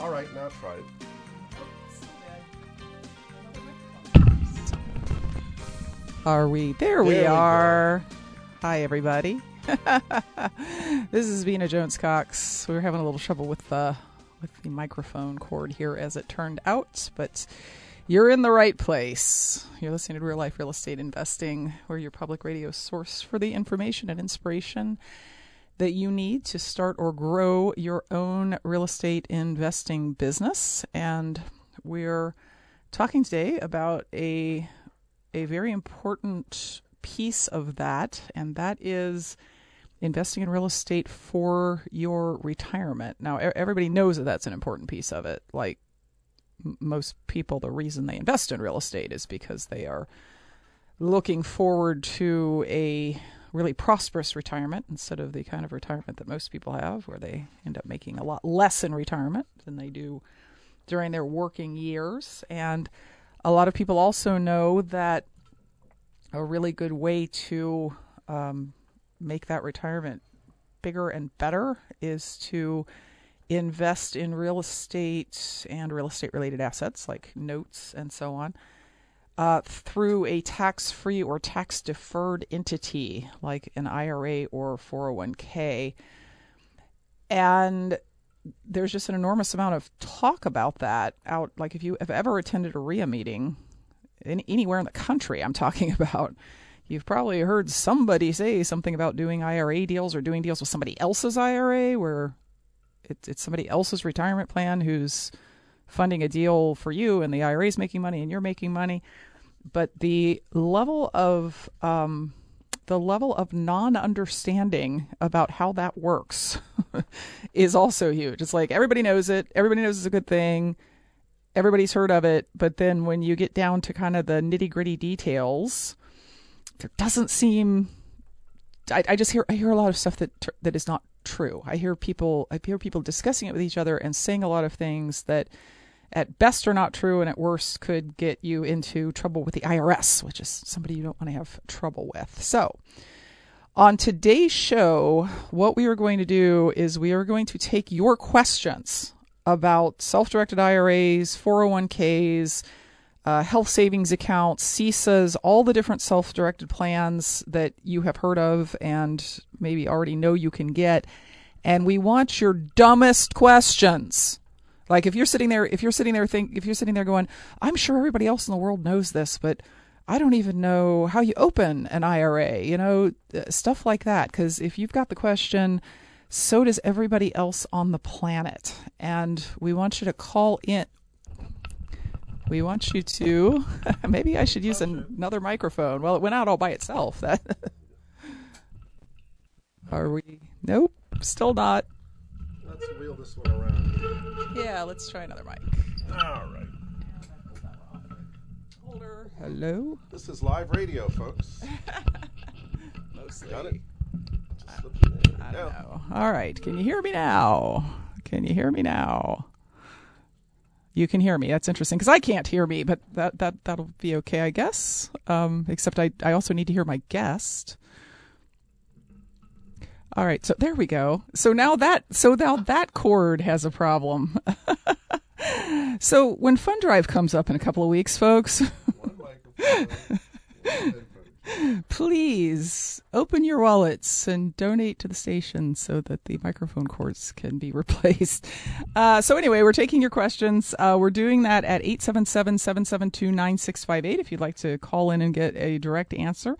All right, now try it. Are we? There, we There we go. are. Hi, everybody. this is Vena Jones Cox. We were having a little trouble with the with the microphone cord here, as it turned out, but you're in the right place. You're listening to Real Life Real Estate Investing, where your public radio source for the information and inspiration that you need to start or grow your own real estate investing business. And we're talking today about a a very important piece of that, and that is investing in real estate for your retirement. Now, everybody knows that that's an important piece of it. Like most people, the reason they invest in real estate is because they are looking forward to a really prosperous retirement instead of the kind of retirement that most people have, where they end up making a lot less in retirement than they do during their working years. And a lot of people also know that a really good way to um, make that retirement bigger and better is to invest in real estate and real estate related assets like notes and so on uh, through a tax free or tax deferred entity like an IRA or 401k. And there's just an enormous amount of talk about that out. Like if you have ever attended a RIA meeting in, anywhere in the country, I'm talking about, you've probably heard somebody say something about doing IRA deals or doing deals with somebody else's IRA where it's, it's somebody else's retirement plan who's funding a deal for you and the IRA is making money and you're making money. But the level of um, the level of non-understanding about how that works is also huge. It's like everybody knows it, everybody knows it's a good thing, everybody's heard of it, but then when you get down to kind of the nitty-gritty details, there doesn't seem. I, I just hear I hear a lot of stuff that that is not true. I hear people I hear people discussing it with each other and saying a lot of things that at best are not true and at worst could get you into trouble with the IRS, which is somebody you don't want to have trouble with. So, on today's show, what we are going to do is we are going to take your questions about self directed IRAs, 401ks, uh, health savings accounts, CESAs, all the different self directed plans that you have heard of and maybe already know you can get. And we want your dumbest questions. Like if you're sitting there, if you're sitting there think, if you're sitting there going, I'm sure everybody else in the world knows this, but I don't even know how you open an IRA, you know, uh, stuff like that. Because if you've got the question, so does everybody else on the planet. And we want you to call in. We want you to. Maybe I should use an, another microphone. Well, it went out all by itself. That. Are we? Nope. Still not. Let's wheel this one around. Yeah, let's try another mic. All right. Holder. Hello. This is live radio, folks. Mostly. Got it? Just slip it in. I don't we know. All right. Can you hear me now? Can you hear me now? You can hear me. That's interesting because I can't hear me, but that that that'll be okay, I guess. Um, except I I also need to hear my guest. All right, so there we go. So now that so now that cord has a problem. so when Fun Drive comes up in a couple of weeks, folks. Please open your wallets and donate to the station so that the microphone cords can be replaced. Uh, so, anyway, we're taking your questions. Uh, we're doing that at 877 772 9658 if you'd like to call in and get a direct answer.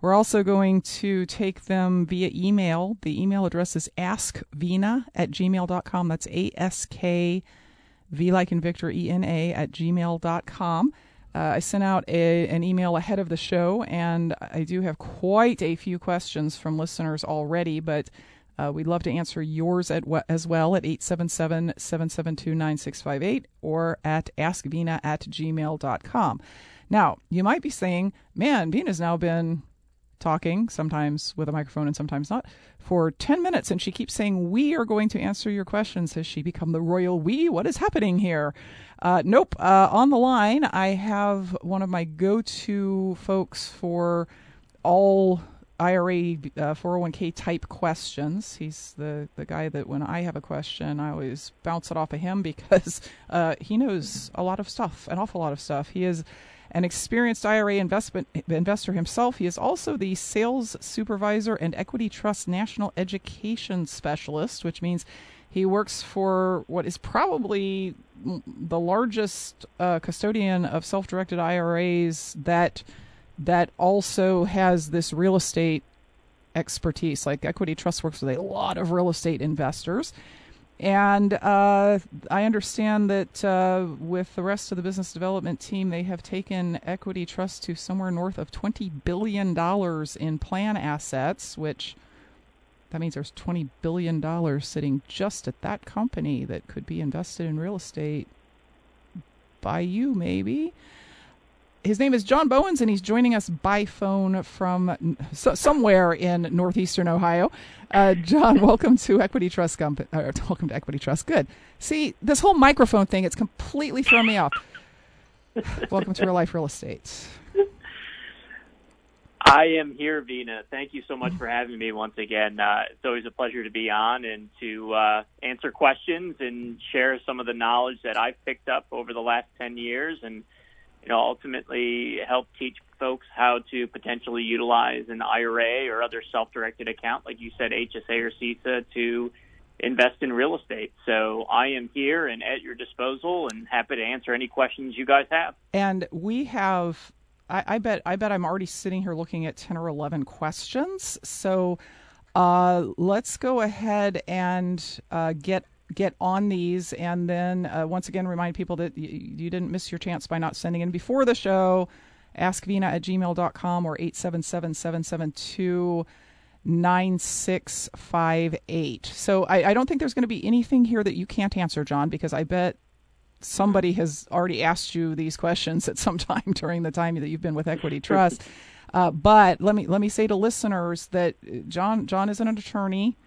We're also going to take them via email. The email address is askvena at gmail.com. That's A S K V like in Victor E N A at gmail.com. Uh, I sent out a, an email ahead of the show, and I do have quite a few questions from listeners already, but uh, we'd love to answer yours at, as well at 877 772 9658 or at askvena at gmail.com. Now, you might be saying, man, Vena's now been talking, sometimes with a microphone and sometimes not, for 10 minutes, and she keeps saying, We are going to answer your questions. Has she become the royal we? What is happening here? Uh, nope. Uh, on the line, I have one of my go to folks for all IRA uh, 401k type questions. He's the, the guy that when I have a question, I always bounce it off of him because uh, he knows a lot of stuff, an awful lot of stuff. He is an experienced IRA investment investor himself. He is also the sales supervisor and equity trust national education specialist, which means he works for what is probably the largest uh, custodian of self-directed IRAs that that also has this real estate expertise. Like Equity Trust works with a lot of real estate investors. And uh, I understand that uh, with the rest of the business development team, they have taken Equity Trust to somewhere north of $20 billion in plan assets, which that means there's $20 billion sitting just at that company that could be invested in real estate by you, maybe his name is John Bowens, and he's joining us by phone from so, somewhere in northeastern Ohio. Uh, John, welcome to Equity Trust. Comp- uh, welcome to Equity Trust. Good. See, this whole microphone thing, it's completely thrown me off. welcome to Real Life Real Estate. I am here, Vena. Thank you so much for having me once again. Uh, it's always a pleasure to be on and to uh, answer questions and share some of the knowledge that I've picked up over the last 10 years and – you know, ultimately help teach folks how to potentially utilize an IRA or other self-directed account, like you said, HSA or CESA, to invest in real estate. So I am here and at your disposal, and happy to answer any questions you guys have. And we have, I, I bet, I bet I'm already sitting here looking at ten or eleven questions. So. Uh, let's go ahead and uh, get get on these and then uh, once again remind people that y- you didn't miss your chance by not sending in before the show. Askvena at gmail.com or 877-772 9658 so I, I don't think there's going to be anything here that you can't answer john because i bet somebody has already asked you these questions at some time during the time that you've been with equity trust. Uh, but let me let me say to listeners that john john is an attorney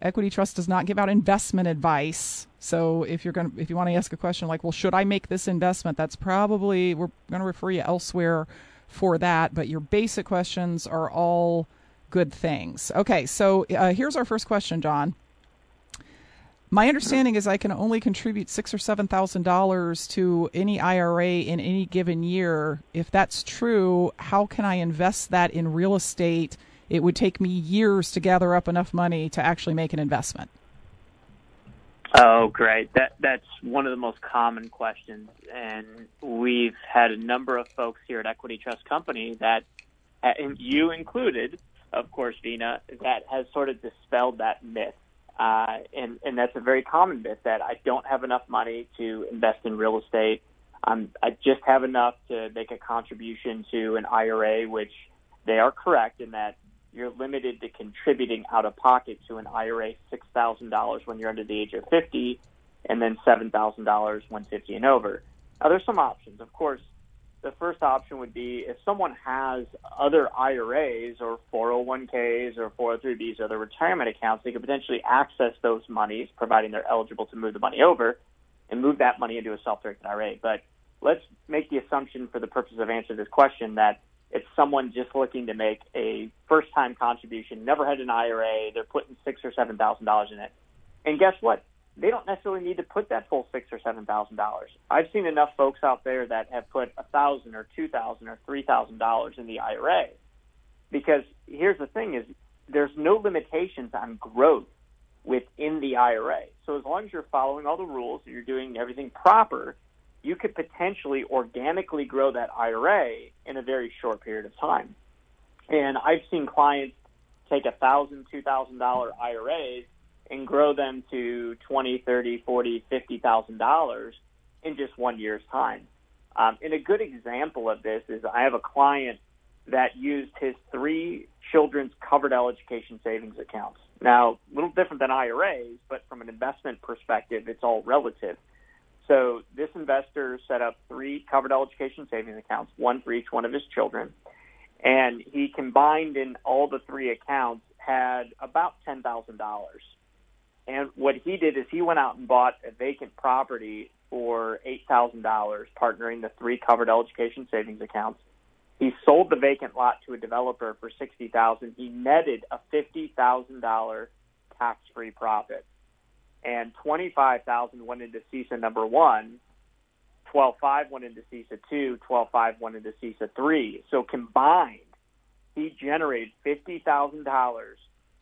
Equity Trust does not give out investment advice. So if you're going if you want to ask a question like, well, should I make this investment? That's probably we're going to refer you elsewhere for that. But your basic questions are all good things. Okay, so uh, here's our first question, John. My understanding is I can only contribute six or seven thousand dollars to any IRA in any given year. If that's true, how can I invest that in real estate? It would take me years to gather up enough money to actually make an investment. Oh, great. That that's one of the most common questions, and we've had a number of folks here at Equity Trust Company that, and you included, of course, Vena, that has sort of dispelled that myth. Uh, and and that's a very common myth that I don't have enough money to invest in real estate. Um, I just have enough to make a contribution to an IRA, which they are correct in that you're limited to contributing out of pocket to an IRA $6,000 when you're under the age of 50 and then $7,000 when 50 and over. Now, there's some options. Of course, the first option would be if someone has other IRAs or 401ks or 403bs or other retirement accounts, they could potentially access those monies, providing they're eligible to move the money over, and move that money into a self-directed IRA. But let's make the assumption for the purpose of answering this question that it's someone just looking to make a first time contribution, never had an IRA, they're putting six or seven thousand dollars in it. And guess what? They don't necessarily need to put that full six or seven thousand dollars. I've seen enough folks out there that have put a thousand or two thousand or three thousand dollars in the IRA. because here's the thing: is there's no limitations on growth within the IRA. So as long as you're following all the rules and you're doing everything proper, you could potentially organically grow that IRA in a very short period of time. And I've seen clients take a thousand, two thousand dollar IRAs and grow them to twenty, thirty, forty, fifty thousand dollars in just one year's time. Um, and a good example of this is I have a client that used his three children's Coverdell education savings accounts. Now, a little different than IRAs, but from an investment perspective, it's all relative. So this investor set up three Coverdell education savings accounts, one for each one of his children, and he combined in all the three accounts had about ten thousand dollars. And what he did is he went out and bought a vacant property for eight thousand dollars, partnering the three Coverdell education savings accounts. He sold the vacant lot to a developer for $60,000. He netted a fifty thousand dollar tax free profit. And twenty five thousand went into CESA number one, twelve five went into CESA two, twelve five went into CESA three. So combined he generated fifty thousand dollars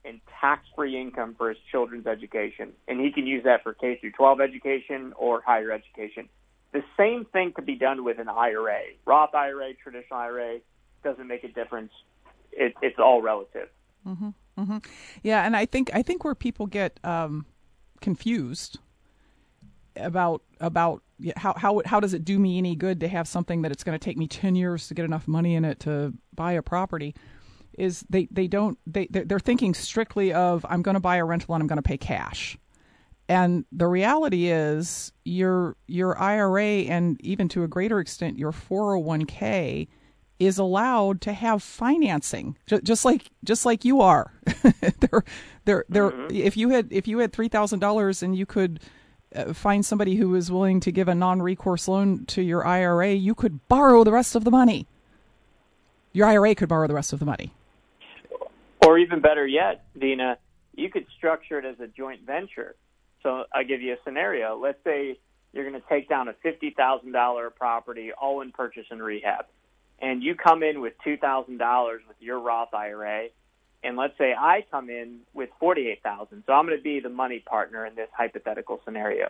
in tax-free income for his children's education, and he can use that for K through 12 education or higher education. The same thing could be done with an IRA, Roth IRA, traditional IRA. Doesn't make a difference. It, it's all relative. Mm-hmm, mm-hmm. Yeah, and I think I think where people get um, confused about about how how how does it do me any good to have something that it's going to take me 10 years to get enough money in it to buy a property is they they don't they they're thinking strictly of I'm going to buy a rental and I'm going to pay cash. And the reality is your your IRA and even to a greater extent your 401k is allowed to have financing just like just like you are. there there there mm-hmm. if you had if you had $3,000 and you could uh, find somebody who is willing to give a non-recourse loan to your IRA, you could borrow the rest of the money. Your IRA could borrow the rest of the money. Or even better yet, Dina, you could structure it as a joint venture. So I'll give you a scenario. Let's say you're going to take down a $50,000 property, all in purchase and rehab, and you come in with $2,000 with your Roth IRA, and let's say I come in with 48,000. So I'm going to be the money partner in this hypothetical scenario.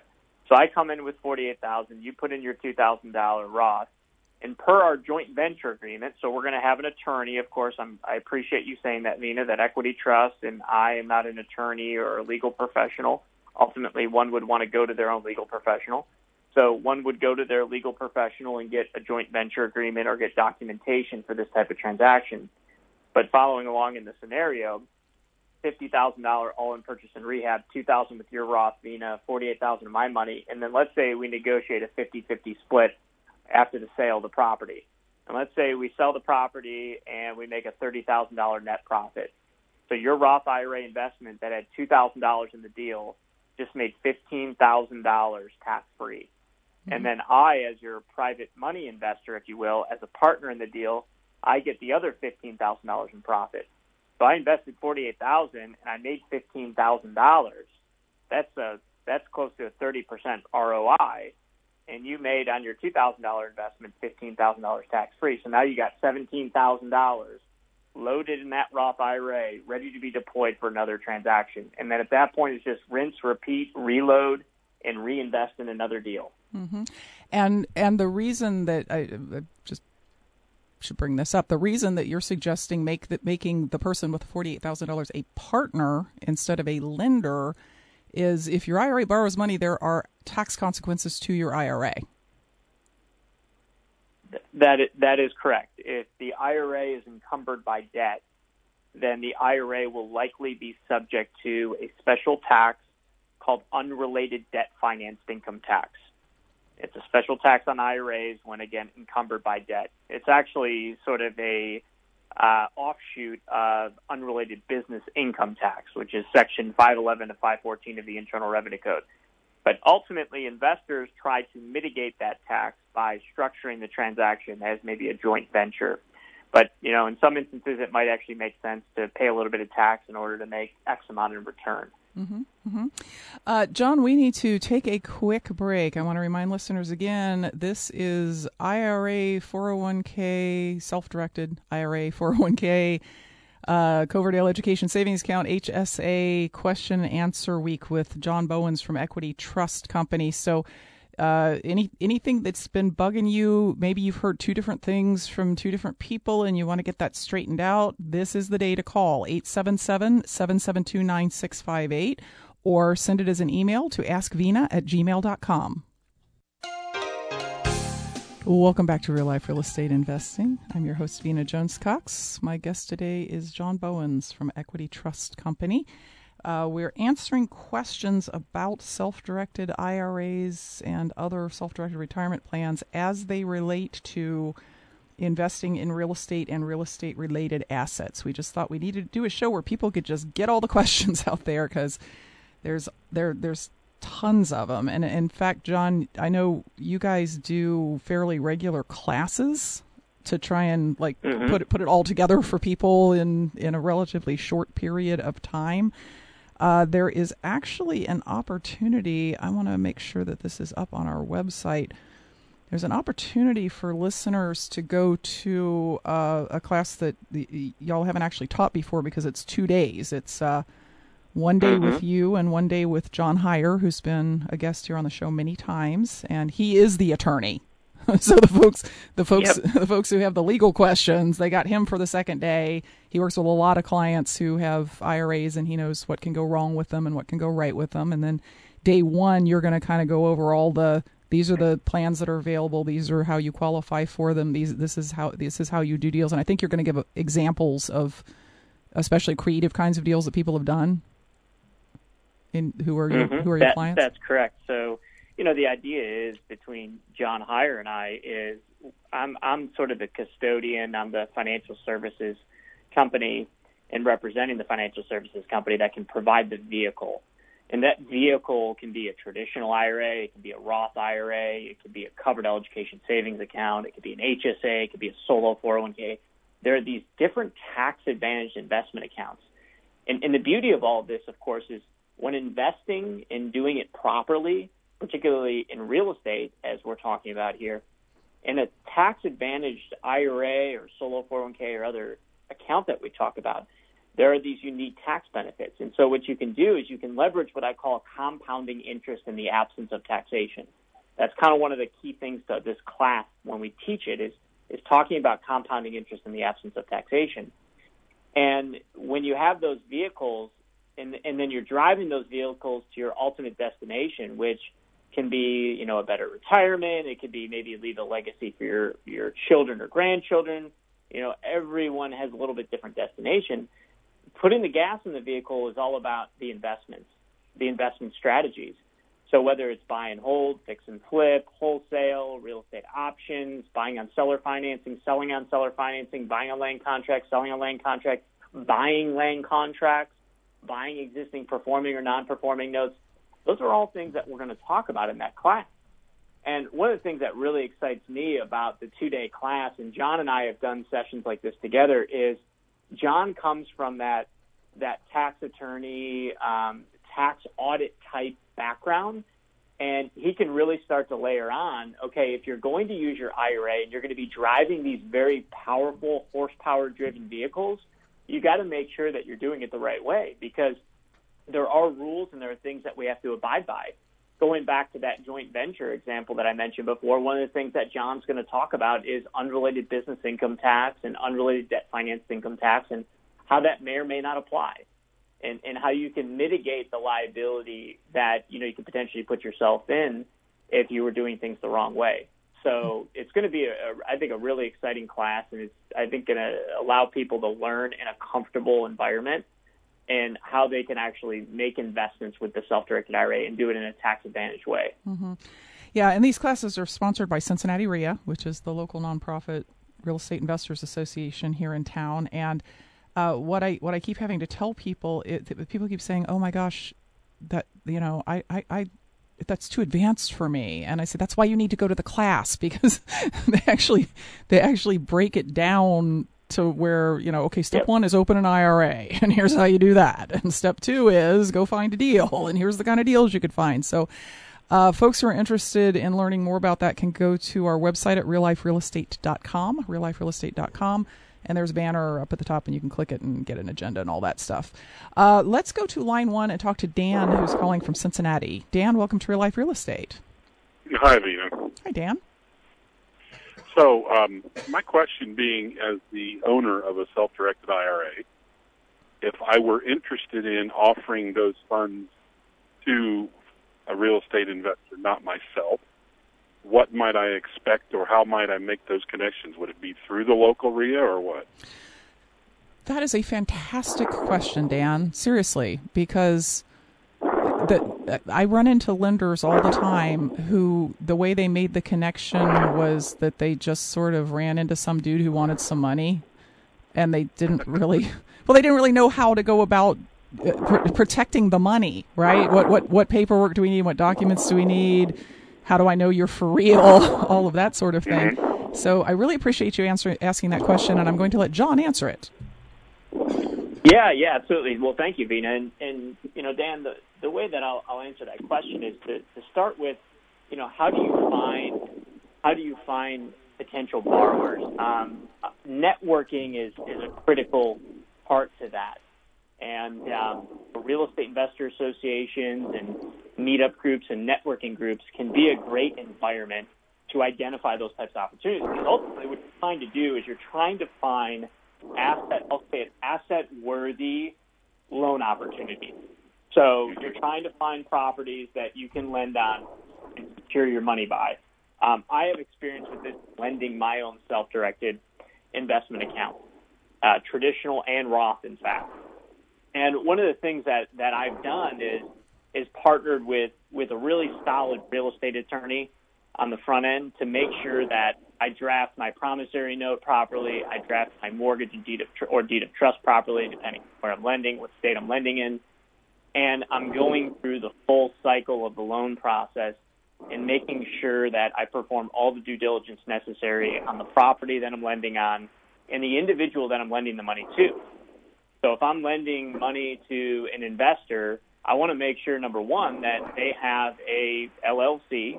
So I come in with 48,000, you put in your $2,000 Roth, and per our joint venture agreement, so we're going to have an attorney. Of course, I'm, I appreciate you saying that, Vena, that Equity Trust, and I am not an attorney or a legal professional. Ultimately, one would want to go to their own legal professional. So one would go to their legal professional and get a joint venture agreement or get documentation for this type of transaction. But following along in the scenario, fifty thousand dollar all in purchase and rehab, two thousand with your Roth, Vena, forty eight thousand of my money, and then let's say we negotiate a 50-50 split after the sale of the property. And let's say we sell the property and we make a $30,000 net profit. So your Roth IRA investment that had $2,000 in the deal just made $15,000 tax free. Mm-hmm. And then I, as your private money investor, if you will, as a partner in the deal, I get the other $15,000 in profit. So I invested 48,000 and I made $15,000. That's a that's close to a 30% ROI and you made on your two thousand dollar investment fifteen thousand dollars tax free. So now you got seventeen thousand dollars loaded in that Roth IRA, ready to be deployed for another transaction. And then at that point, it's just rinse, repeat, reload, and reinvest in another deal. Mm-hmm. And and the reason that I, I just should bring this up. The reason that you're suggesting make that making the person with forty eight thousand dollars a partner instead of a lender is if your IRA borrows money, there are tax consequences to your IRA. That that is correct. If the IRA is encumbered by debt, then the IRA will likely be subject to a special tax called unrelated debt financed income tax. It's a special tax on IRAs when again encumbered by debt. It's actually sort of a uh, offshoot of unrelated business income tax, which is Section 511 to 514 of the Internal Revenue Code. But ultimately, investors try to mitigate that tax by structuring the transaction as maybe a joint venture. But you know, in some instances, it might actually make sense to pay a little bit of tax in order to make X amount in return. Mm-hmm, mm-hmm. Uh, John, we need to take a quick break. I want to remind listeners again this is IRA 401k, self directed IRA 401k, uh, Coverdell Education Savings Account, HSA question answer week with John Bowens from Equity Trust Company. So, uh, any anything that's been bugging you, maybe you've heard two different things from two different people and you want to get that straightened out, this is the day to call 877-772-9658 or send it as an email to askvena at gmail.com. Welcome back to Real Life Real Estate Investing. I'm your host, Vena Jones Cox. My guest today is John Bowens from Equity Trust Company. Uh, we're answering questions about self directed IRAs and other self directed retirement plans as they relate to investing in real estate and real estate related assets. We just thought we needed to do a show where people could just get all the questions out there because there's there there's tons of them. And in fact, John, I know you guys do fairly regular classes to try and like Mhm. put it put it all together for people in in a relatively short period of time. Uh, there is actually an opportunity. I want to make sure that this is up on our website. There's an opportunity for listeners to go to uh, a class that the, y- y'all haven't actually taught before because it's two days. It's uh, one day with you and one day with John Hyre, who's been a guest here on the show many times, and he is the attorney. so the folks, the folks, Yep. the folks who have the legal questions, they got him for the second day. He works with a lot of clients who have IRAs, and he knows what can go wrong with them and what can go right with them. And then day one, you're going to kind of go over all the these are the plans that are available. These are how you qualify for them. These this is how this is how you do deals. And I think you're going to give examples of especially creative kinds of deals that people have done. In who are your Mhm. who are your That- clients? That's correct. So, you know, the idea is between John Hyre and I is I'm I'm sort of the custodian. I'm the financial services company and representing the financial services company that can provide the vehicle. And that vehicle can be a traditional IRA, it can be a Roth IRA, it could be a Coverdell education savings account, it could be an HSA, it could be a solo 401k. There are these different tax advantaged investment accounts. And, and the beauty of all of this, of course, is when investing and doing it properly, particularly in real estate, as we're talking about here, in a tax advantaged IRA or solo 401k or other account that we talk about, there are these unique tax benefits. And so what you can do is you can leverage what I call compounding interest in the absence of taxation. That's kind of one of the key things to this class when we teach it is is talking about compounding interest in the absence of taxation. And when you have those vehicles and and then you're driving those vehicles to your ultimate destination, which can be, you know, a better retirement. It could be maybe leave a legacy for your your children or grandchildren. You know, everyone has a little bit different destination. Putting the gas in the vehicle is all about the investments, the investment strategies. So whether it's buy and hold, fix and flip, wholesale, real estate options, buying on seller financing, selling on seller financing, buying on land contracts, selling on land contracts, buying land contracts, buying existing performing or non-performing notes, those are all things that we're going to talk about in that class. And one of the things that really excites me about the two-day class, and John and I have done sessions like this together, is John comes from that that tax attorney, um, tax audit type background, and he can really start to layer on. Okay, if you're going to use your IRA and you're going to be driving these very powerful horsepower-driven vehicles, you got to make sure that you're doing it the right way because there are rules and there are things that we have to abide by. Going back to that joint venture example that I mentioned before, one of the things that John's going to talk about is unrelated business income tax and unrelated debt financed income tax and how that may or may not apply and, and how you can mitigate the liability that, you know, you could potentially put yourself in if you were doing things the wrong way. So it's going to be, a, a, I think, a really exciting class, and it's, I think, going to allow people to learn in a comfortable environment and how they can actually make investments with the self-directed IRA and do it in a tax-advantaged way. Yeah, and these classes are sponsored by Cincinnati RIA, which is the local nonprofit real estate investors association here in town. And uh, what I what I keep having to tell people, it, people keep saying, "Oh my gosh, that you know, I I." I that's too advanced for me and i said that's why you need to go to the class because they actually they actually break it down to where you know okay step Yep. one is open an ira and here's how you do that. And step two is go find a deal and here's the kind of deals you could find. So uh, folks who are interested in learning more about that can go to our website at realliferealestate.com realliferealestate.com and there's a banner up at the top and you can click it and get an agenda and all that stuff. Uh, let's go to line one and talk to dan who's calling from cincinnati. Dan welcome to real life real estate. Hi, Vena. hi dan So, um, my question being, as the owner of a self-directed IRA, if I were interested in offering those funds to a real estate investor, not myself, what might I expect, or how might I make those connections? Would it be through the local RIA, or what? That is a fantastic question, Dan. Seriously, because the, I run into lenders all the time who the way they made the connection was that they just sort of ran into some dude who wanted some money, and they didn't really well they didn't really know how to go about uh, pr- protecting the money, right? What what what paperwork do we need? What documents do we need? How do I know you're for real? all of that sort of thing. So I really appreciate you answer, asking that question, and I'm going to let John answer it. Yeah, yeah, absolutely. Well, thank you, Vena. And, and you know, Dan, the, the way that I'll, I'll answer that question is to, to start with, you know, how do you find how do you find potential borrowers? Um, networking is, is a critical part to that. And um, real estate investor associations and meetup groups and networking groups can be a great environment to identify those types of opportunities. Because ultimately, what you're trying to do is you're trying to find asset, I'll say it, asset worthy loan opportunities. So you're trying to find properties that you can lend on and secure your money by. Um, I have experience with this lending my own self-directed investment account, uh, traditional and Roth, in fact. And one of the things that, that I've done is is partnered with with a really solid real estate attorney on the front end to make sure that I draft my promissory note properly, I draft my mortgage and deed of tr- or deed of trust properly, depending on where I'm lending, what state I'm lending in, and I'm going through the full cycle of the loan process and making sure that I perform all the due diligence necessary on the property that I'm lending on and the individual that I'm lending the money to. So if I'm lending money to an investor, I want to make sure number one that they have a LLC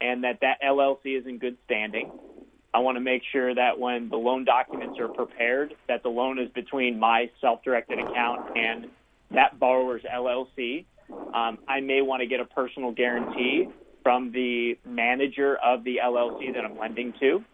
and that that LLC is in good standing. I want to make sure that when the loan documents are prepared, that the loan is between my self-directed account and that borrower's LLC. Um, I may want to get a personal guarantee from the manager of the LLC that I'm lending to.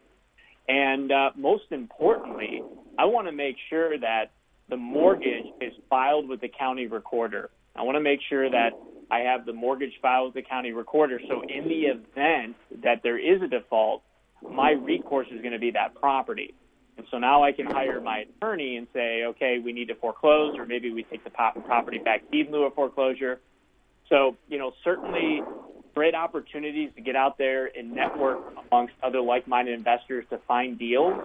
And uh, most importantly, I want to make sure that the mortgage is filed with the county recorder. I want to make sure that I have the mortgage filed with the county recorder. So in the event that there is a default, my recourse is going to be that property. And so now I can hire my attorney and say, okay, we need to foreclose, or maybe we take the property back in lieu of foreclosure. So, you know, certainly great opportunities to get out there and network amongst other like-minded investors to find deals.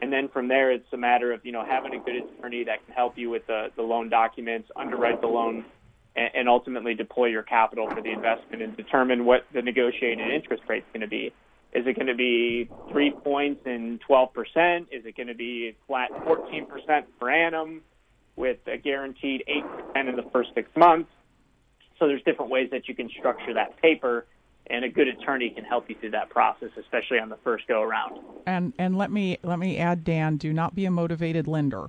And then from there, it's a matter of, you know, having a good attorney that can help you with the, the loan documents, underwrite the loan, and, and ultimately deploy your capital for the investment and determine what the negotiated interest rate is going to be. Is it going to be three points and 12%? Is it going to be flat 14% per annum with a guaranteed 8% in the first six months? So there's different ways that you can structure that paper, and a good attorney can help you through that process, especially on the first go around. And and let me let me add, Dan, do not be a motivated lender.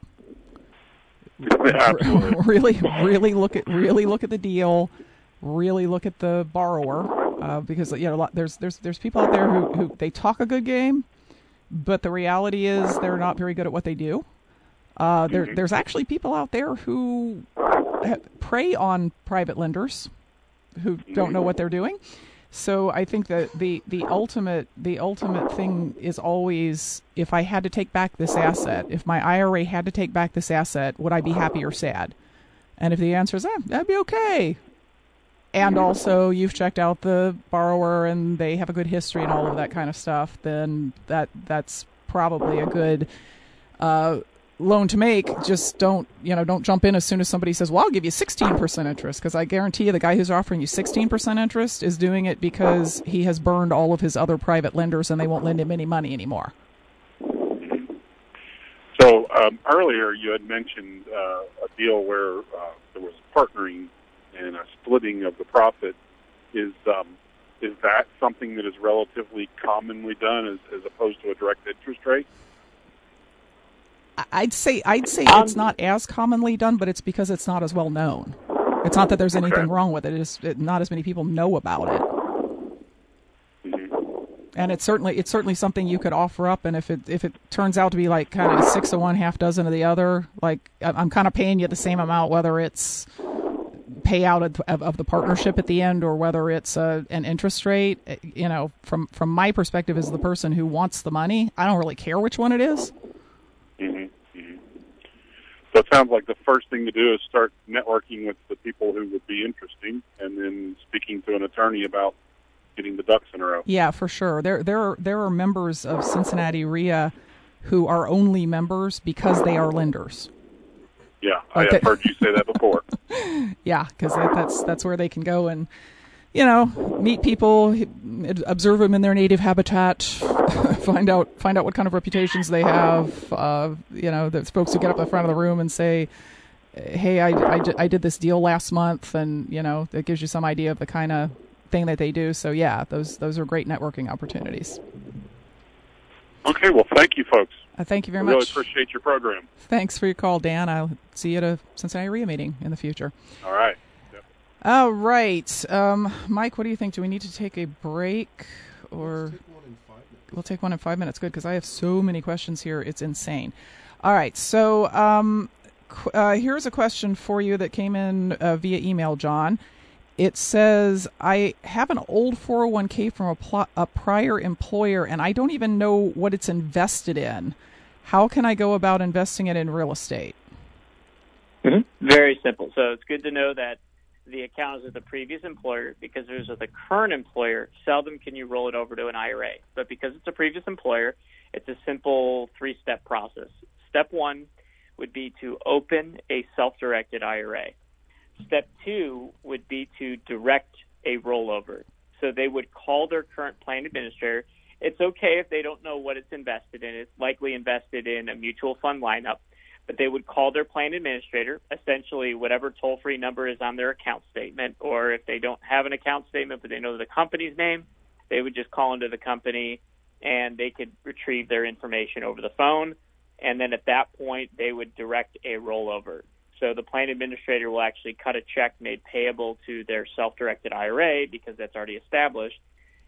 Absolutely. really, really look at really look at the deal. Really look at the borrower, uh, because you know a lot, there's there's there's people out there who, who they talk a good game, but the reality is they're not very good at what they do. Uh, there, there's actually people out there who prey on private lenders who don't know what they're doing. So I think that the, the ultimate the ultimate thing is always if I had to take back this asset, if my IRA had to take back this asset, would I be happy or sad? And if the answer is, eh, that'd be okay. And also you've checked out the borrower and they have a good history and all of that kind of stuff, then that that's probably a good uh, loan to make. Just don't you know don't jump in as soon as somebody says, "Well, I'll give you 16% interest," because I guarantee you the guy who's offering you 16% interest is doing it because he has burned all of his other private lenders and they won't lend him any money anymore. So um, earlier you had mentioned uh, a deal where uh, there was partnering and a splitting of the profit. Is um, is that something that is relatively commonly done as, as opposed to a direct interest rate? I'd say I'd say Um, it's not as commonly done, but it's because it's not as well known. It's not that there's anything Okay. wrong with it. It's it, not as many people know about it. Mhm. And it's certainly it's certainly something you could offer up. And if it if it turns out to be like kind of six of one, half dozen of the other, like I'm kind of paying you the same amount, whether it's payout of, of, of the partnership at the end or whether it's uh, an interest rate. eh, You know, from from my perspective as the person who wants the money, I don't really care which one it is. hmm hmm So it sounds like the first thing to do is start networking with the people who would be interesting, and then speaking to an attorney about getting the ducks in a row. Yeah, for sure. There there are there are members of Cincinnati RIA who are only members because they are lenders. Yeah, I have heard you say that before. Yeah, because that, that's that's where they can go and you know meet people, observe them in their native habitat, find out find out what kind of reputations they have. Uh, you know, there's folks who get up the front of the room and say. Hey, I, I, I did this deal last month, and you know that gives you some idea of the kind of thing that they do. So yeah, those those are great networking opportunities. Okay, well, thank you, folks. Uh, thank you I very really much. appreciate your program. Thanks for your call, Dan. I'll see you at a Cincinnati RIA meeting in the future. All right. All right. Um, Mike, what do you think? Do we need to take a break or Take one in five minutes. we'll take one in five minutes? Good, because I have so many questions here. It's insane. All right. So um, qu- uh, here's a question for you that came in uh, via email, John. It says, I have an old 401k from a, pl- a prior employer and I don't even know what it's invested in. How can I go about investing it in real estate? Mm-hmm. Very simple. So it's good to know that the account is the previous employer because with the current employer, seldom can you roll it over to an IRA. But because it's a previous employer, it's a simple three step process. Step one would be to open a self directed IRA. Step two would be to direct a rollover. So they would call their current plan administrator. It's okay if they don't know what it's invested in. It's likely invested in a mutual fund lineup but they would call their plan administrator, essentially whatever toll free number is on their account statement, or if they don't have an account statement but they know the company's name, they would just call into the company and they could retrieve their information over the phone. And then at that point, they would direct a rollover. So the plan administrator will actually cut a check made payable to their self directed IRA because that's already established,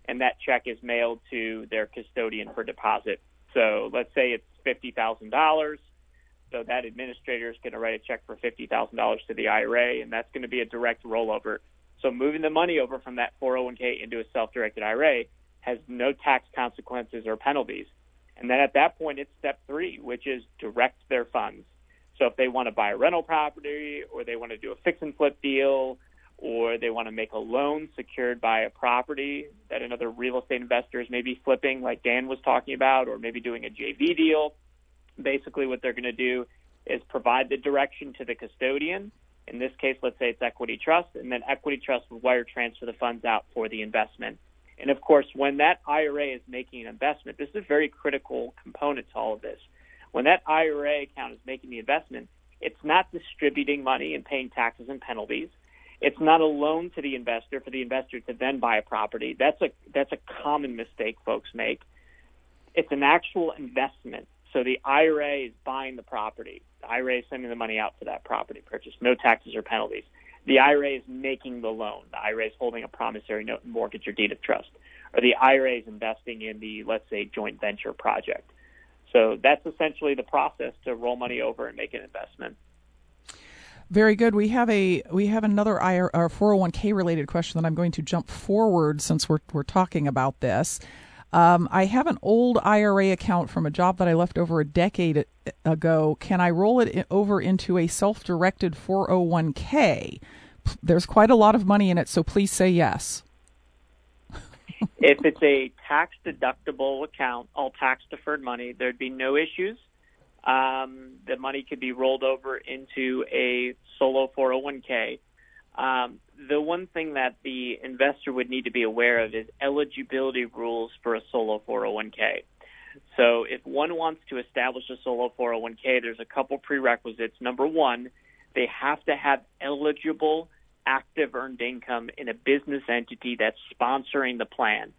and that check is mailed to their custodian for deposit. So let's say it's $50,000. So that administrator is going to write a check for fifty thousand dollars to the IRA, and that's going to be a direct rollover. So moving the money over from that 401k into a self-directed IRA has no tax consequences or penalties. And then at that point, it's step three, which is direct their funds. So if they want to buy a rental property, or they want to do a fix and flip deal, or they want to make a loan secured by a property that another real estate investor is maybe flipping, like Dan was talking about, or maybe doing a JV deal basically what they're going to do is provide the direction to the custodian. In this case, let's say it's Equity Trust, and then Equity Trust will wire transfer the funds out for the investment. And of course, when that IRA is making an investment, this is a very critical component to all of this. When that IRA account is making the investment, it's not distributing money and paying taxes and penalties. It's not a loan to the investor for the investor to then buy a property. That's a that's a common mistake folks make. It's an actual investment. So the IRA is buying the property. The IRA is sending the money out for that property purchase, no taxes or penalties. The IRA is making the loan. The IRA is holding a promissory note, mortgage, or deed of trust. Or the IRA is investing in the, let's say, joint venture project. So that's essentially the process to roll money over and make an investment. Very good. We have a we have another IR, or 401k related question that I'm going to jump forward since we're we're talking about this. Um, I have an old IRA account from a job that I left over a decade uh, ago. Can I roll it uh, over into a self-directed 401k? There's quite a lot of money in it, so please say yes. If it's a tax deductible account, all tax deferred money, there'd be no issues. Um, the money could be rolled over into a solo 401k. Um, the one thing that the investor would need to be aware of is eligibility rules for a solo 401k. So if one wants to establish a solo 401k, there's a couple prerequisites. Number one, they have to have eligible active earned income in a business entity that's sponsoring the plan.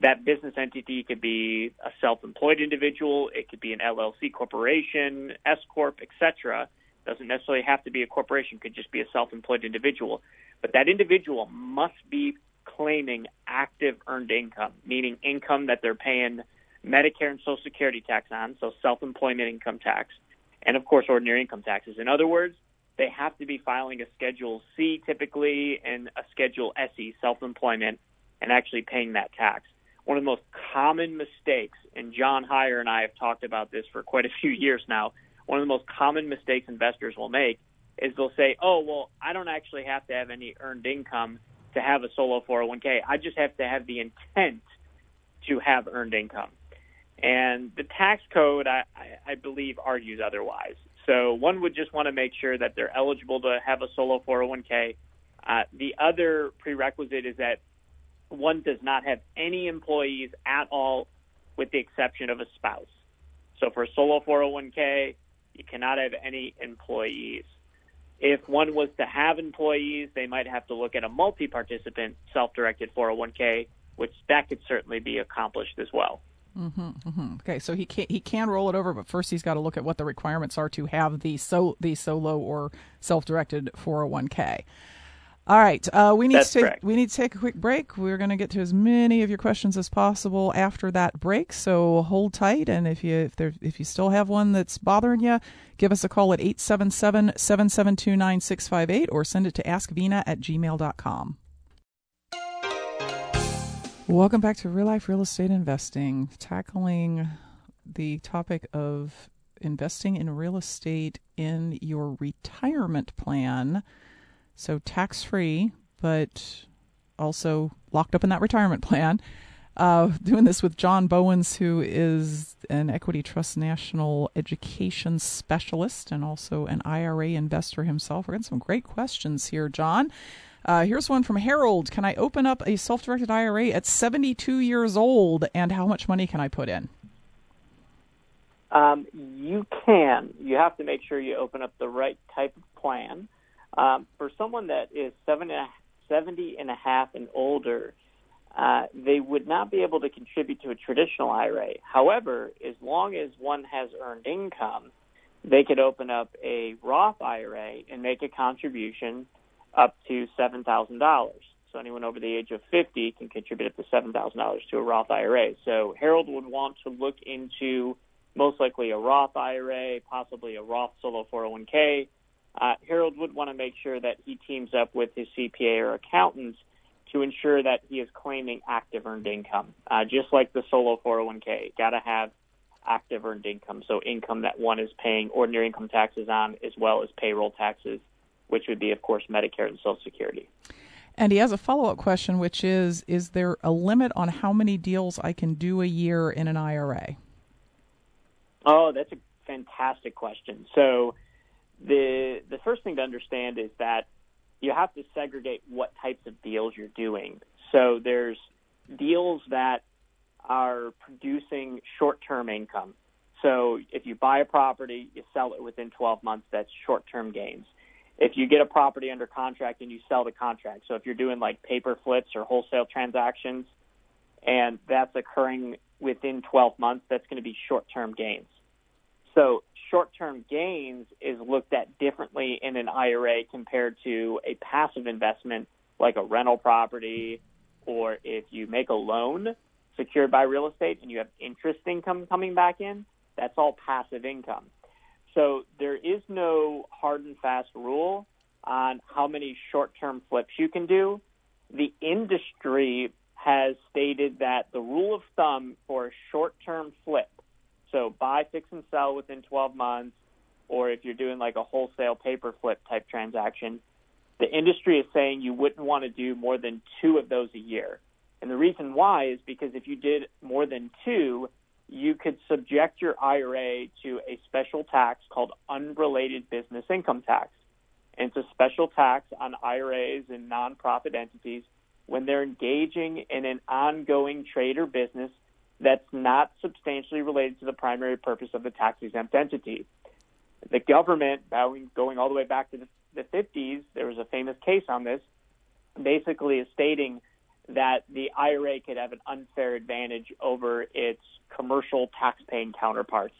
That business entity could be a self-employed individual, it could be an LLC corporation, S corp, etc. Doesn't necessarily have to be a corporation; could just be a self-employed individual. But that individual must be claiming active earned income, meaning income that they're paying Medicare and Social Security tax on, so self-employment income tax, and of course ordinary income taxes. In other words, they have to be filing a Schedule C typically and a Schedule SE, self-employment, and actually paying that tax. One of the most common mistakes, and John Hyre and I have talked about this for quite a few years now. One of the most common mistakes investors will make is they'll say, "Oh, well, I don't actually have to have any earned income to have a solo 401k. I just have to have the intent to have earned income." And the tax code, I, I believe, argues otherwise. So one would just want to make sure that they're eligible to have a solo 401k. Uh, the other prerequisite is that one does not have any employees at all, with the exception of a spouse. So for a solo 401k, you cannot have any employees. If one was to have employees, they might have to look at a multi-participant self-directed 401k, which that could certainly be accomplished as well. Mm-hmm, mm-hmm. Okay, so he can he can roll it over, but first he's got to look at what the requirements are to have the so the solo or self-directed 401k. All right, uh, we need That's to take, correct. we need to take a quick break. We're going to get to as many of your questions as possible after that break. So hold tight, and if you if there if you still have one that's bothering you, give us a call at 877-772-9658 or send it to askvena at gmail.com. Welcome back to Real Life Real Estate Investing, tackling the topic of investing in real estate in your retirement plan. So tax free, but also locked up in that retirement plan. Uh, doing this with John Bowens, who is an Equity Trust National Education Specialist and also an IRA investor himself. We're getting some great questions here, John. Uh, here's one from Harold. Can I open up a self directed IRA at 72 years old, and how much money can I put in? Um, you can. You have to make sure you open up the right type of plan. Um, for someone that is seven and a, 70 and a half and older, uh, they would not be able to contribute to a traditional IRA. However, as long as one has earned income, they could open up a Roth IRA and make a contribution up to $7,000. So anyone over the age of 50 can contribute up to $7,000 to a Roth IRA. So Harold would want to look into most likely a Roth IRA, possibly a Roth solo 401k. Uh, Harold would want to make sure that he teams up with his CPA or accountants to ensure that he is claiming active earned income, uh, just like the solo 401k. Got to have active earned income, so income that one is paying ordinary income taxes on, as well as payroll taxes, which would be, of course, Medicare and Social Security. And he has a follow up question, which is Is there a limit on how many deals I can do a year in an IRA? Oh, that's a fantastic question. So, the the first thing to understand is that you have to segregate what types of deals you're doing. So there's deals that are producing short-term income. So if you buy a property, you sell it within 12 months, that's short-term gains. If you get a property under contract and you sell the contract, so if you're doing like paper flips or wholesale transactions and that's occurring within 12 months, that's going to be short-term gains. So short-term gains is looked at differently in an IRA compared to a passive investment like a rental property or if you make a loan secured by real estate and you have interest income coming back in, that's all passive income. So there is no hard and fast rule on how many short-term flips you can do. The industry has stated that the rule of thumb for a short-term flip so buy, fix, and sell within 12 months, or if you're doing like a wholesale paper flip type transaction, the industry is saying you wouldn't want to do more than two of those a year. And the reason why is because if you did more than two, you could subject your IRA to a special tax called unrelated business income tax. And it's a special tax on IRAs and nonprofit entities when they're engaging in an ongoing trade or business that's not substantially related to the primary purpose of the tax exempt entity. The government, going all the way back to the, the 50s, there was a famous case on this, basically is stating that the IRA could have an unfair advantage over its commercial tax-paying counterparts.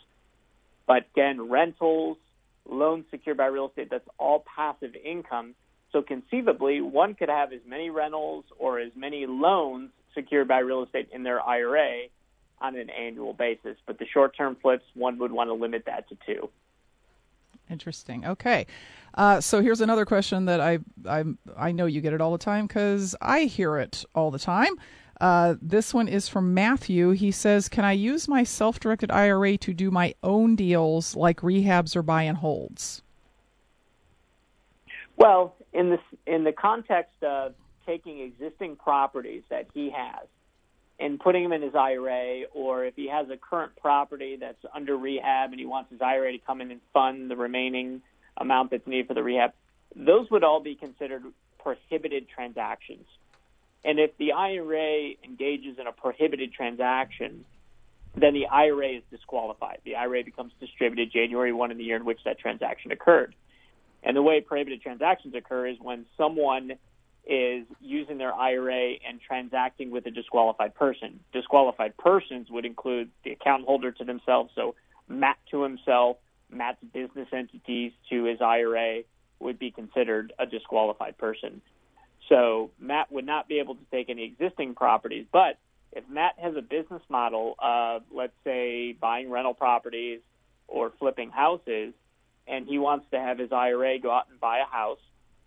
But again, rentals, loans secured by real estate, that's all passive income. So conceivably, one could have as many rentals or as many loans secured by real estate in their IRA on an annual basis. But the short term flips, one would want to limit that to two. Interesting. Okay. Uh, so here's another question that I I I know you get it all the time because I hear it all the time. Uh, this one is from Matthew. He says, "Can I use my self-directed IRA to do my own deals like rehabs or buy and holds?" Well, in this in the context of taking existing properties that he has and putting them in his IRA, or if he has a current property that's under rehab and he wants his IRA to come in and fund the remaining amount that's needed for the rehab, those would all be considered prohibited transactions. And if the IRA engages in a prohibited transaction, then the IRA is disqualified. The IRA becomes distributed January 1 in the year in which that transaction occurred. And the way prohibited transactions occur is when someone is using their IRA and transacting with a disqualified person. Disqualified persons would include the account holder to themselves, so Matt to himself, Matt's business entities to his IRA would be considered a disqualified person. So Matt would not be able to take any existing properties, but if Matt has a business model of, let's say, buying rental properties or flipping houses, and he wants to have his IRA go out and buy a house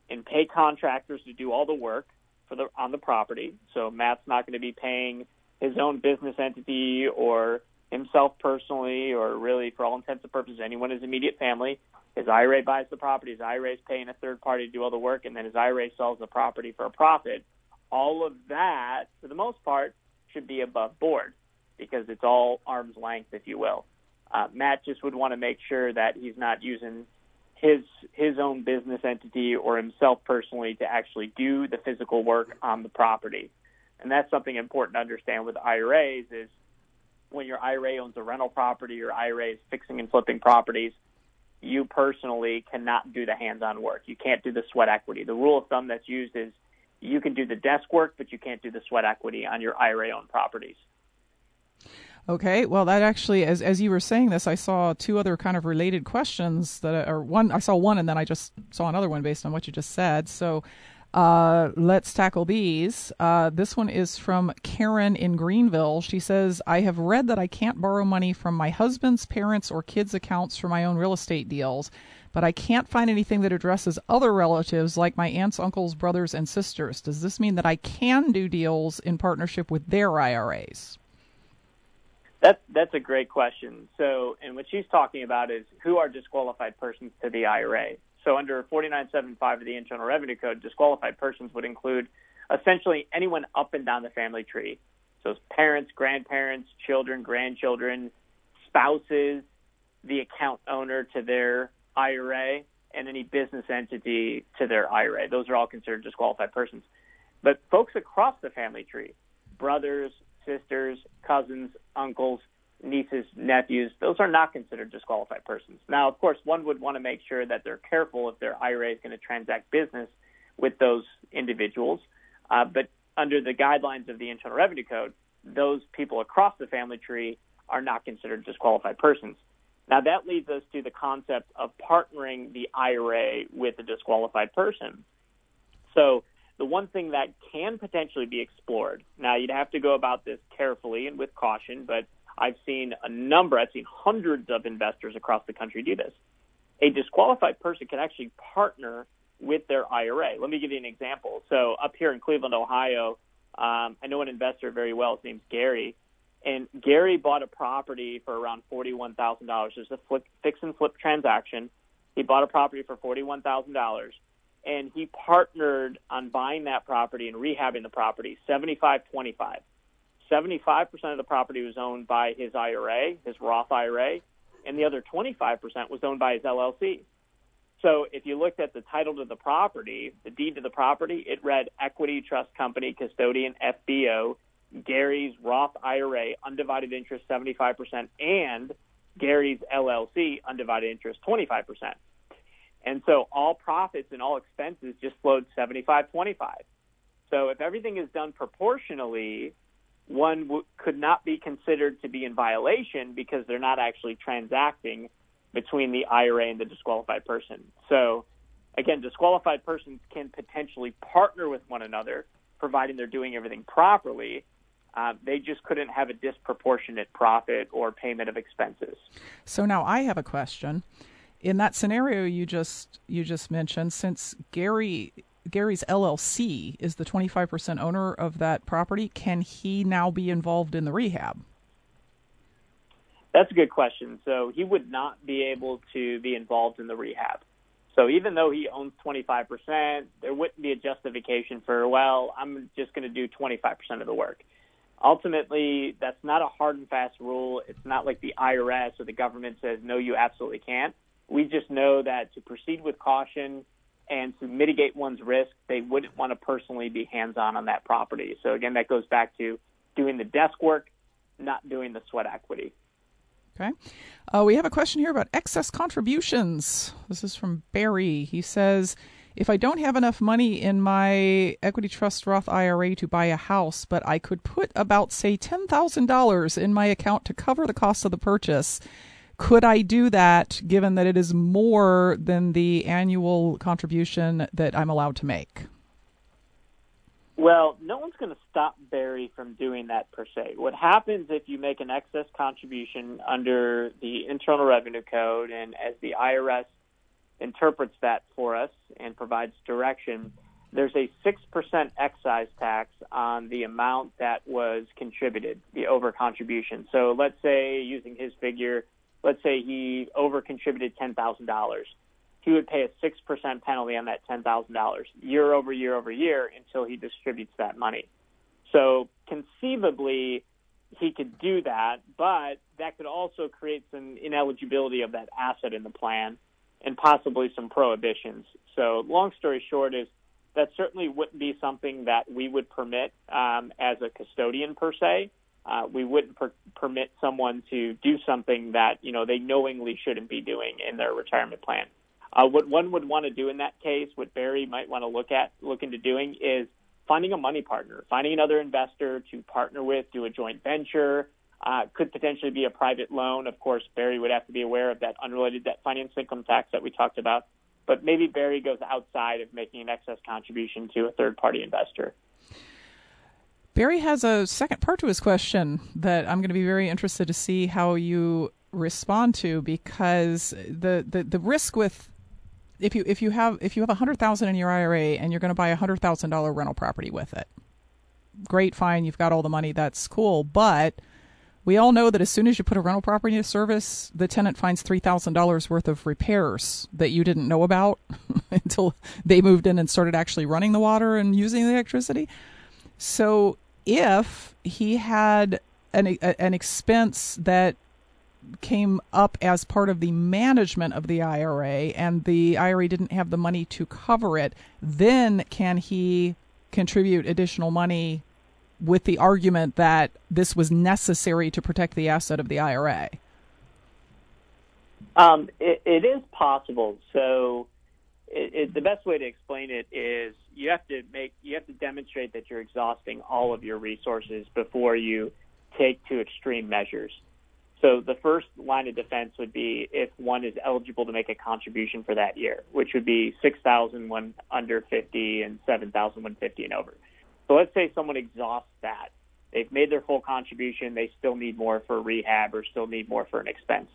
and pay contractors to do all the work for the on the property. So Matt's not going to be paying his own business entity or himself personally, or really for all intents and purposes, anyone in his immediate family. His IRA buys the property. His IRA is paying a third party to do all the work, and then his IRA sells the property for a profit. All of that, for the most part, should be above board because it's all arm's length, if you will. Uh, Matt just would want to make sure that he's not using his his own business entity or himself personally to actually do the physical work on the property. And that's something important to understand with IRAs is when your IRA owns a rental property, your IRA is fixing and flipping properties, you personally cannot do the hands-on work. You can't do the sweat equity. The rule of thumb that's used is you can do the desk work, but you can't do the sweat equity on your IRA owned properties. Okay, well, that actually, as as you were saying this, I saw two other kind of related questions that, are one, I saw one, and then I just saw another one based on what you just said. So, uh, let's tackle these. Uh, this one is from Karen in Greenville. She says, "I have read that I can't borrow money from my husband's parents or kids' accounts for my own real estate deals." But I can't find anything that addresses other relatives like my aunts, uncles, brothers, and sisters. Does this mean that I can do deals in partnership with their IRAs? That's that's a great question. So, and what she's talking about is who are disqualified persons to the IRA. So, under 4975 of the Internal Revenue Code, disqualified persons would include essentially anyone up and down the family tree. So, parents, grandparents, children, grandchildren, spouses, the account owner to their IRA, and any business entity to their IRA. Those are all considered disqualified persons. But folks across the family tree, brothers, sisters, cousins, uncles, nieces, nephews, those are not considered disqualified persons. Now, of course, one would want to make sure that they're careful if their IRA is going to transact business with those individuals. Uh, but under the guidelines of the Internal Revenue Code, those people across the family tree are not considered disqualified persons. Now, that leads us to the concept of partnering the IRA with a disqualified person. So, the one thing that can potentially be explored, now you'd have to go about this carefully and with caution, but I've seen a number, I've seen hundreds of investors across the country do this. A disqualified person can actually partner with their IRA. Let me give you an example. So up here in Cleveland, Ohio, um, I know an investor very well. His name's Gary. And Gary bought a property for around $41,000. It was a flip, fix and flip transaction. He bought a property for $41,000 and he partnered on buying that property and rehabbing the property 75 25. 75% of the property was owned by his IRA, his Roth IRA, and the other 25% was owned by his LLC. So if you looked at the title to the property, the deed to the property, it read Equity Trust Company Custodian FBO Gary's Roth IRA undivided interest 75% and Gary's LLC undivided interest 25%. And so all profits and all expenses just flowed 75 25. So if everything is done proportionally, one w- could not be considered to be in violation because they're not actually transacting between the IRA and the disqualified person. So again, disqualified persons can potentially partner with one another, providing they're doing everything properly. Uh, they just couldn't have a disproportionate profit or payment of expenses. So now I have a question. In that scenario you just you just mentioned, since Gary Gary's LLC is the 25% owner of that property, can he now be involved in the rehab? That's a good question. So he would not be able to be involved in the rehab. So even though he owns 25%, there wouldn't be a justification for, well, I'm just going to do 25% of the work. Ultimately, that's not a hard and fast rule. It's not like the IRS or the government says, no, you absolutely can't. We just know that to proceed with caution and to mitigate one's risk, they wouldn't want to personally be hands on on that property. So again, that goes back to doing the desk work, not doing the sweat equity. Okay. Uh, we have a question here about excess contributions. This is from Barry. He says, if I don't have enough money in my equity trust Roth IRA to buy a house, but I could put about, say, $10,000 in my account to cover the cost of the purchase, could I do that given that it is more than the annual contribution that I'm allowed to make? Well, no one's going to stop Barry from doing that per se. What happens if you make an excess contribution under the Internal Revenue Code and as the IRS interprets that for us and provides direction, there's a 6% excise tax on the amount that was contributed, the over contribution. So let's say, using his figure, let's say he over contributed $10,000 he would pay a 6% penalty on that $10,000 year over year over year until he distributes that money. So conceivably, he could do that, but that could also create some ineligibility of that asset in the plan and possibly some prohibitions. So, long story short, is that certainly wouldn't be something that we would permit um, as a custodian per se. Uh, we wouldn't per- permit someone to do something that you know they knowingly shouldn't be doing in their retirement plan. Uh, what one would want to do in that case, what Barry might want to look at, look into doing, is finding a money partner, finding another investor to partner with, do a joint venture. Uh, could potentially be a private loan. Of course, Barry would have to be aware of that unrelated debt finance income tax that we talked about. But maybe Barry goes outside of making an excess contribution to a third party investor. Barry has a second part to his question that I'm going to be very interested to see how you respond to because the, the, the risk with if you if you have if you have a hundred thousand in your IRA and you're going to buy a hundred thousand dollar rental property with it, great, fine, you've got all the money, that's cool. But we all know that as soon as you put a rental property into service, the tenant finds three thousand dollars worth of repairs that you didn't know about until they moved in and started actually running the water and using the electricity. So if he had an an expense that came up as part of the management of the IRA and the IRA didn't have the money to cover it, then can he contribute additional money with the argument that this was necessary to protect the asset of the IRA? Um, it, it is possible. So, it, it, the best way to explain it is you have to make you have to demonstrate that you're exhausting all of your resources before you take to extreme measures. So the first line of defense would be if one is eligible to make a contribution for that year, which would be 6,000 when under 50 and 7,000 when 50 and over. So let's say someone exhausts that. They've made their full contribution. They still need more for rehab or still need more for an expense.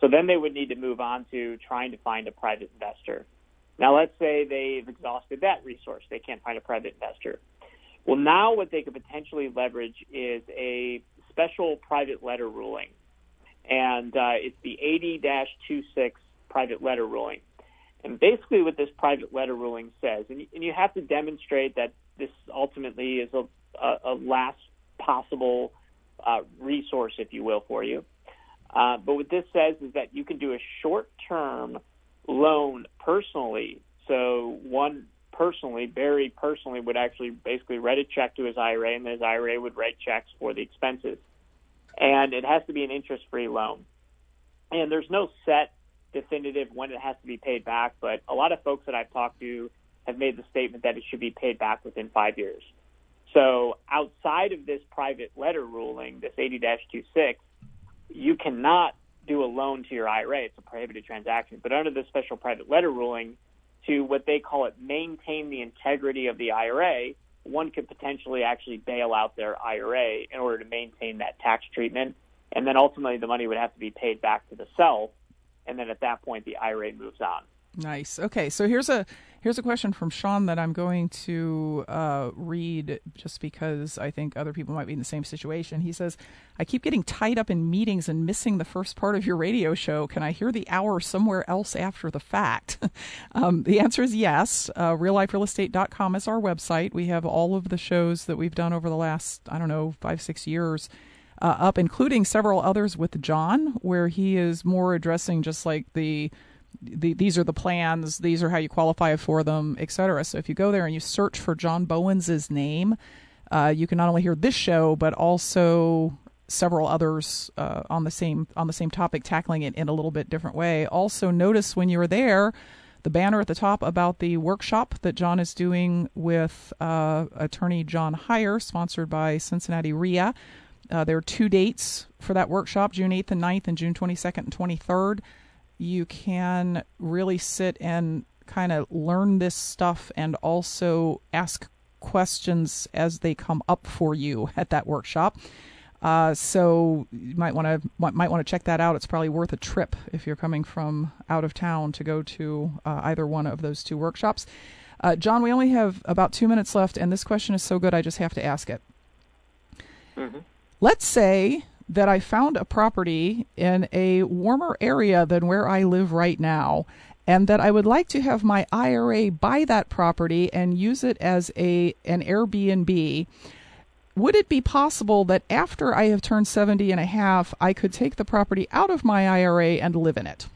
So then they would need to move on to trying to find a private investor. Now let's say they've exhausted that resource. They can't find a private investor. Well, now what they could potentially leverage is a special private letter ruling and uh, it's the 80-26 private letter ruling. And basically, what this private letter ruling says, and, and you have to demonstrate that this ultimately is a, a, a last possible uh, resource, if you will, for you. Uh, but what this says is that you can do a short-term loan personally. So one personally, Barry personally would actually basically write a check to his IRA, and his IRA would write checks for the expenses. And it has to be an interest-free loan. And there's no set definitive when it has to be paid back, but a lot of folks that I've talked to have made the statement that it should be paid back within five years. So outside of this private letter ruling, this 80-26, you cannot do a loan to your IRA. It's a prohibited transaction. But under the special private letter ruling, to what they call it maintain the integrity of the IRA, one could potentially actually bail out their IRA in order to maintain that tax treatment. And then ultimately the money would have to be paid back to the self. And then at that point, the IRA moves on. Nice. Okay, so here's a here's a question from Sean that I'm going to uh, read just because I think other people might be in the same situation. He says, "I keep getting tied up in meetings and missing the first part of your radio show. Can I hear the hour somewhere else after the fact?" um, the answer is yes. Uh, RealLifeRealEstate.com is our website. We have all of the shows that we've done over the last I don't know five six years. Uh, up, including several others with John, where he is more addressing just like the the, these are the plans, these are how you qualify for them, etc. So if you go there and you search for John Bowens' name, uh, you can not only hear this show but also several others uh, on the same on the same topic, tackling it in a little bit different way. Also, notice when you're there the banner at the top about the workshop that John is doing with uh, attorney John Hyre, sponsored by Cincinnati REIA. Uh, there are two dates for that workshop June 8th and 9th, and June 22nd and 23rd you can really sit and kind of learn this stuff and also ask questions as they come up for you at that workshop. Uh, so you might want to might want to check that out. It's probably worth a trip if you're coming from out of town to go to uh, either one of those two workshops. Uh, John, we only have about two minutes left, and this question is so good I just have to ask it. Mm-hmm. Let's say that I found a property in a warmer area than where I live right now and that I would like to have my IRA buy that property and use it as a an Airbnb. Would it be possible that after I have turned 70 and a half, I could take the property out of my IRA and live in it?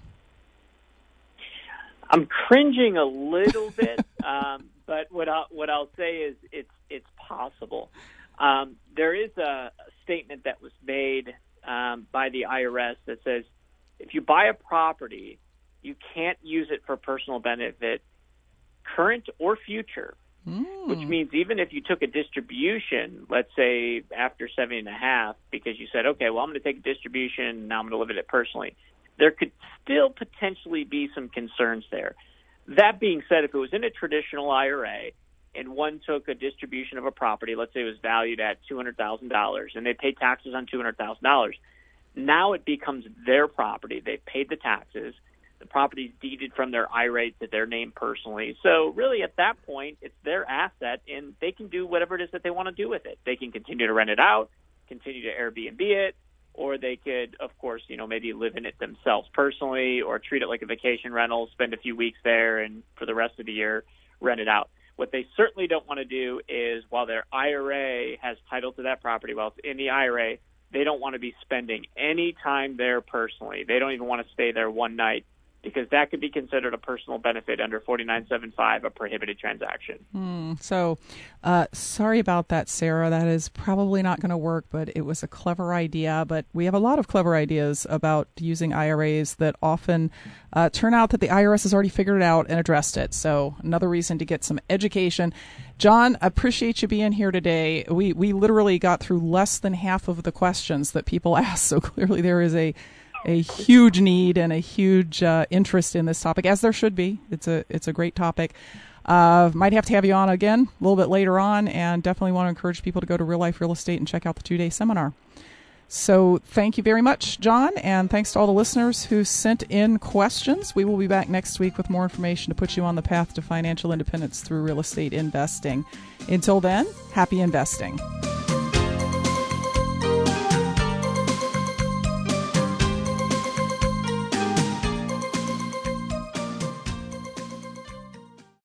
I'm cringing a little bit, um, but what I'll, what I'll say is it's it's possible. Um, there is a statement that was made um, by the IRS that says if you buy a property, you can't use it for personal benefit, current or future. Mm. Which means even if you took a distribution, let's say after seven and a half, because you said, okay, well, I'm going to take a distribution, now I'm going to live in it personally, there could still potentially be some concerns there. That being said, if it was in a traditional IRA, and one took a distribution of a property, let's say it was valued at $200,000, and they paid taxes on $200,000, now it becomes their property. They've paid the taxes. The property's deeded from their IRA to their name personally. So really at that point, it's their asset and they can do whatever it is that they want to do with it. They can continue to rent it out, continue to Airbnb it, or they could, of course, you know, maybe live in it themselves personally or treat it like a vacation rental, spend a few weeks there and for the rest of the year rent it out. What they certainly don't want to do is while their IRA has title to that property, while it's in the IRA, they don't want to be spending any time there personally. They don't even want to stay there one night because that could be considered a personal benefit under 4975, a prohibited transaction. Mm, so, uh, sorry about that, Sarah. That is probably not going to work, but it was a clever idea. But we have a lot of clever ideas about using IRAs that often uh, turn out that the IRS has already figured it out and addressed it. So, another reason to get some education. John, appreciate you being here today. We we literally got through less than half of the questions that people asked, so clearly there is a a huge need and a huge uh, interest in this topic, as there should be. It's a it's a great topic. Uh, might have to have you on again a little bit later on, and definitely want to encourage people to go to Real Life Real Estate and check out the two day seminar. So, thank you very much, John, and thanks to all the listeners who sent in questions. We will be back next week with more information to put you on the path to financial independence through real estate investing. Until then, happy investing.